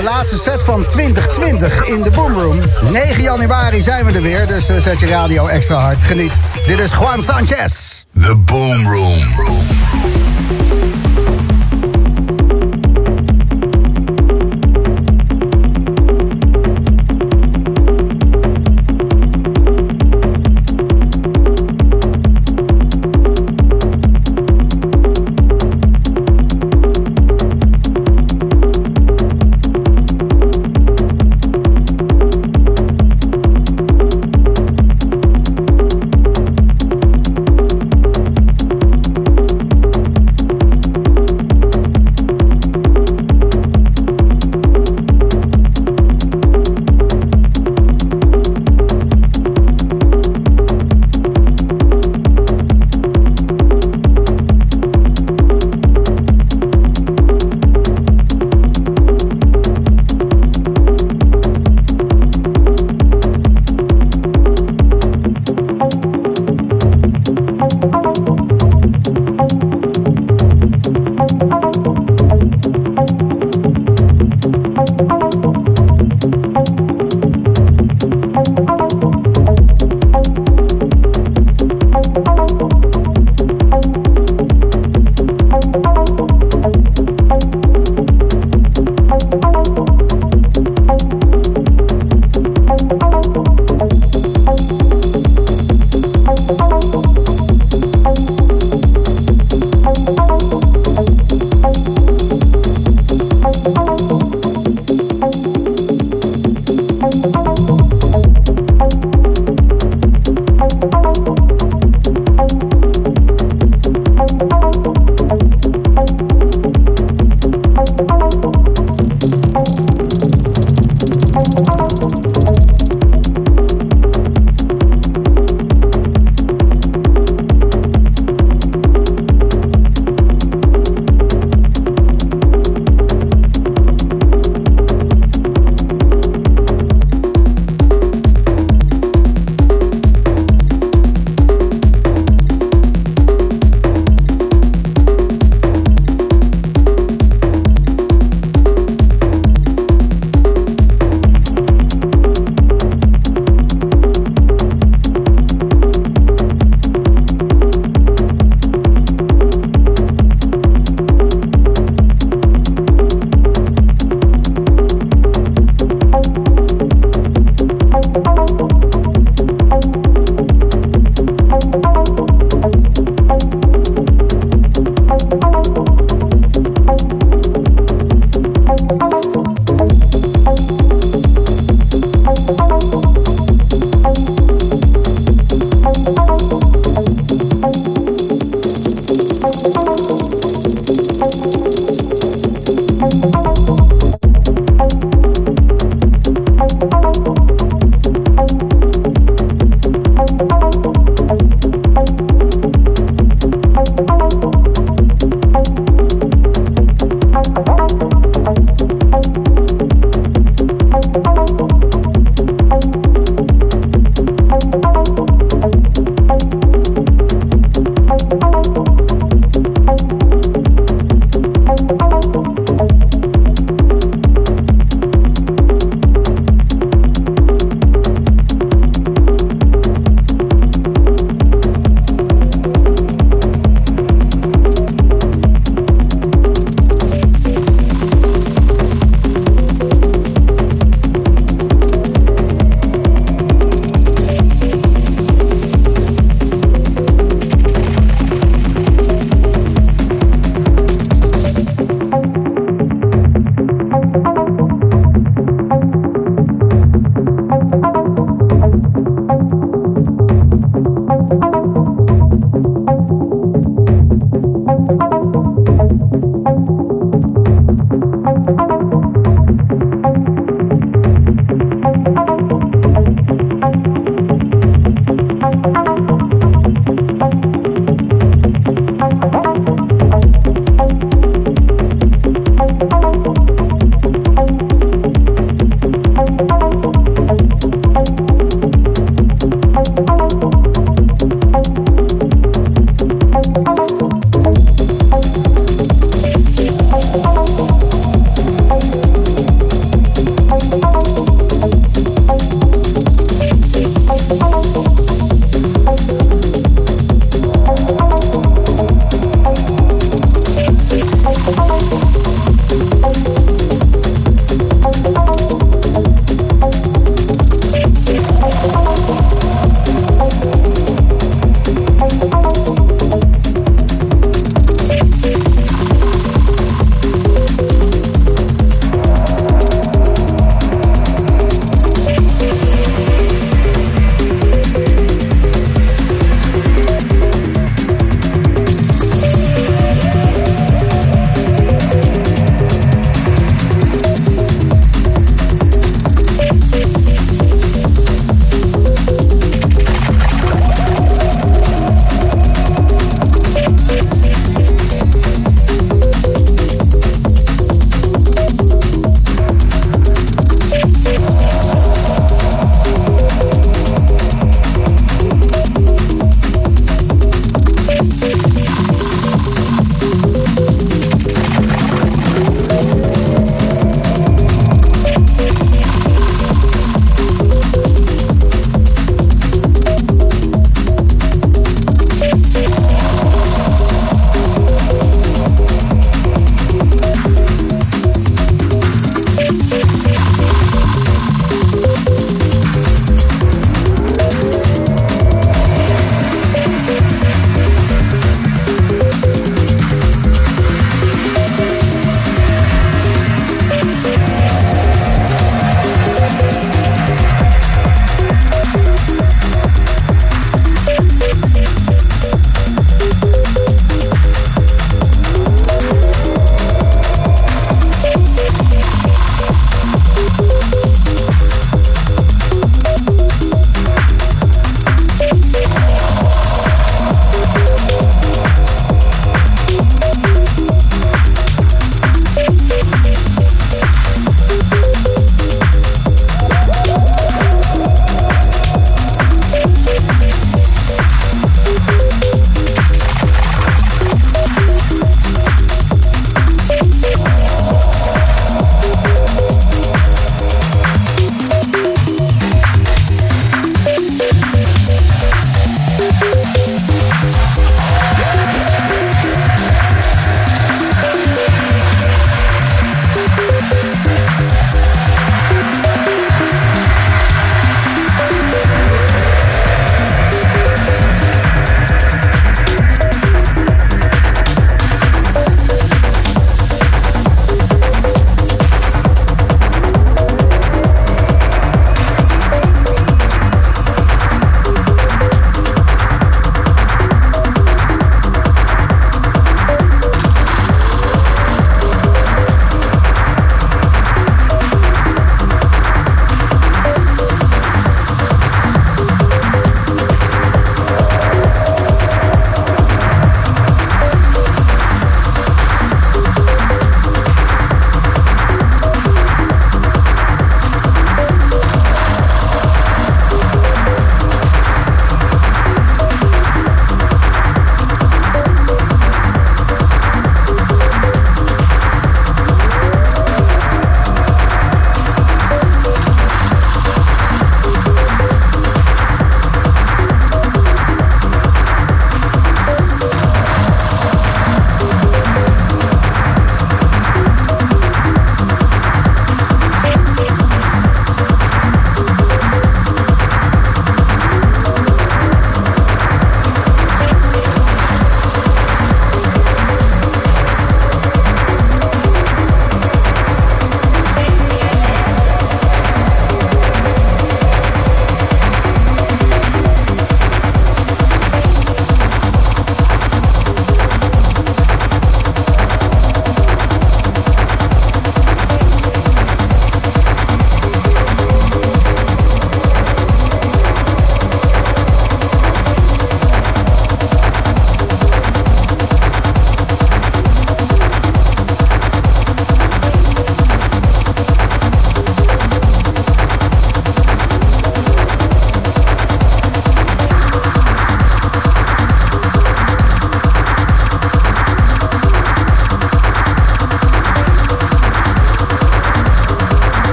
De laatste set van 2020 in de Boomroom. 9 januari zijn we er weer, dus eh, zet je radio extra hard. Geniet. Dit is Juan Sanchez. The Boom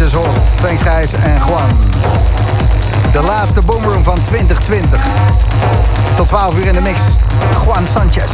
Sanchez Hall, Gijs en Juan. De laatste boomroom van 2020. Tot 12 uur in de mix. Juan Sanchez.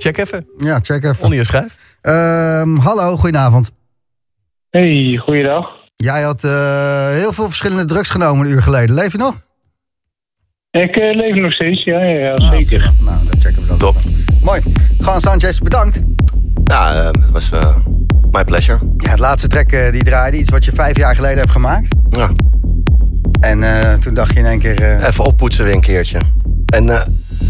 Check even. Ja, check even. Onder je schrijf. Ehm, hallo, goedenavond. Hey, goeiedag. Jij had uh, heel veel verschillende drugs genomen een uur geleden. Leef je nog? Ik uh, leef nog steeds, ja, ja, ja zeker. Ah, nou, dan checken we dat. Top. Mooi. Gaan Sanchez, bedankt. Ja, uh, het was my pleasure. Ja, het laatste track die draaide, iets wat je vijf jaar geleden hebt gemaakt. Ja. En eh, toen dacht je in één keer... eh, Even oppoetsen weer een keertje. En eh,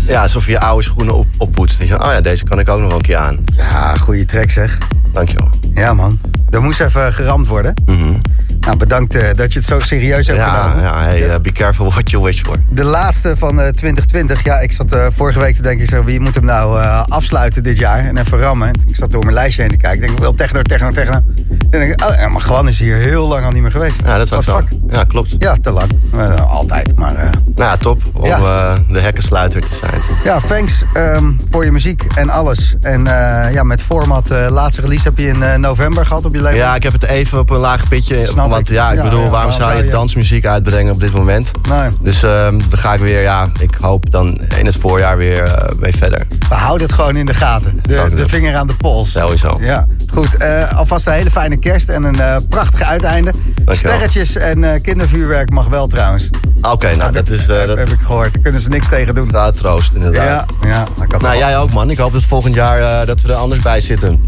ja, alsof je je oude schoenen op, oppoetst. En je zegt, oh ja, deze kan ik ook nog wel een keer aan. ja, goede track zeg. Dankjewel. Ja man, er moest even geramd worden. Mhm. Nou, bedankt eh, dat je het zo serieus hebt Ja, gedaan. ja hey, eh, be careful what you wish for. de laatste van eh, 2020. Ja, ik zat vorige week te denken, zeg, wie moet hem nou afsluiten dit jaar? En even rammen. Ik zat door mijn lijstje heen te kijken. Ik denk, wel techno, techno, techno. En dan denk ik, oh, ja, maar gewoon is hier heel lang al niet meer geweest. Ja, dat is ook? Ja, klopt. Ja, te lang. Eh, altijd, maar... eh, Nou ja, top. Om Ja. eh, de hekkensluiter te zijn. Ja, thanks ehm, voor je muziek en alles. En ja, met format, laatste release heb je in november gehad op je label. Ja, ik heb het even op een laag pitje. Snap want ik. ja, ik Ja, bedoel, waarom zou je dansmuziek uitbrengen op dit moment? Nee, Dus ehm dan ga ik weer, ja, ik hoop dan in het voorjaar weer mee verder. we houden het gewoon in de gaten. De, vinger aan de pols. Sowieso. Ja, goed. alvast een hele fijne kerst en een eh, prachtig uiteinde. Sterretjes en eh, kindervuurwerk mag wel trouwens. Oké, nou, dat is heb, eh dat heb ik gehoord. Daar kunnen ze niks tegen doen. gaat troost, Ja, inderdaad. ja. Had Nou, jij ook, man. Ik hoop dat volgend jaar dat we er anders bij zitten.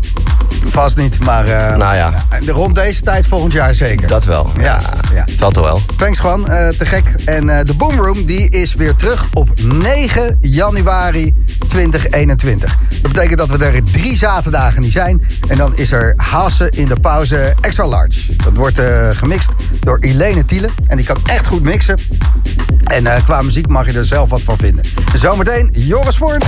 vast niet, maar eh, Nou ja. rond deze tijd volgend jaar zeker. Dat wel. Ja, ja. Toch wel. Thanks Juan, te gek. En de Boomroom die is weer terug op 9 januari 2021. Dat betekent dat we er drie zaterdagen niet zijn. En dan is er Haase in de pauze extra large. Dat wordt eh, gemixt door Ilene Tiele. En die kan echt goed mixen. En eh, qua muziek mag je er zelf wat van vinden. Zometeen Joris Voorn.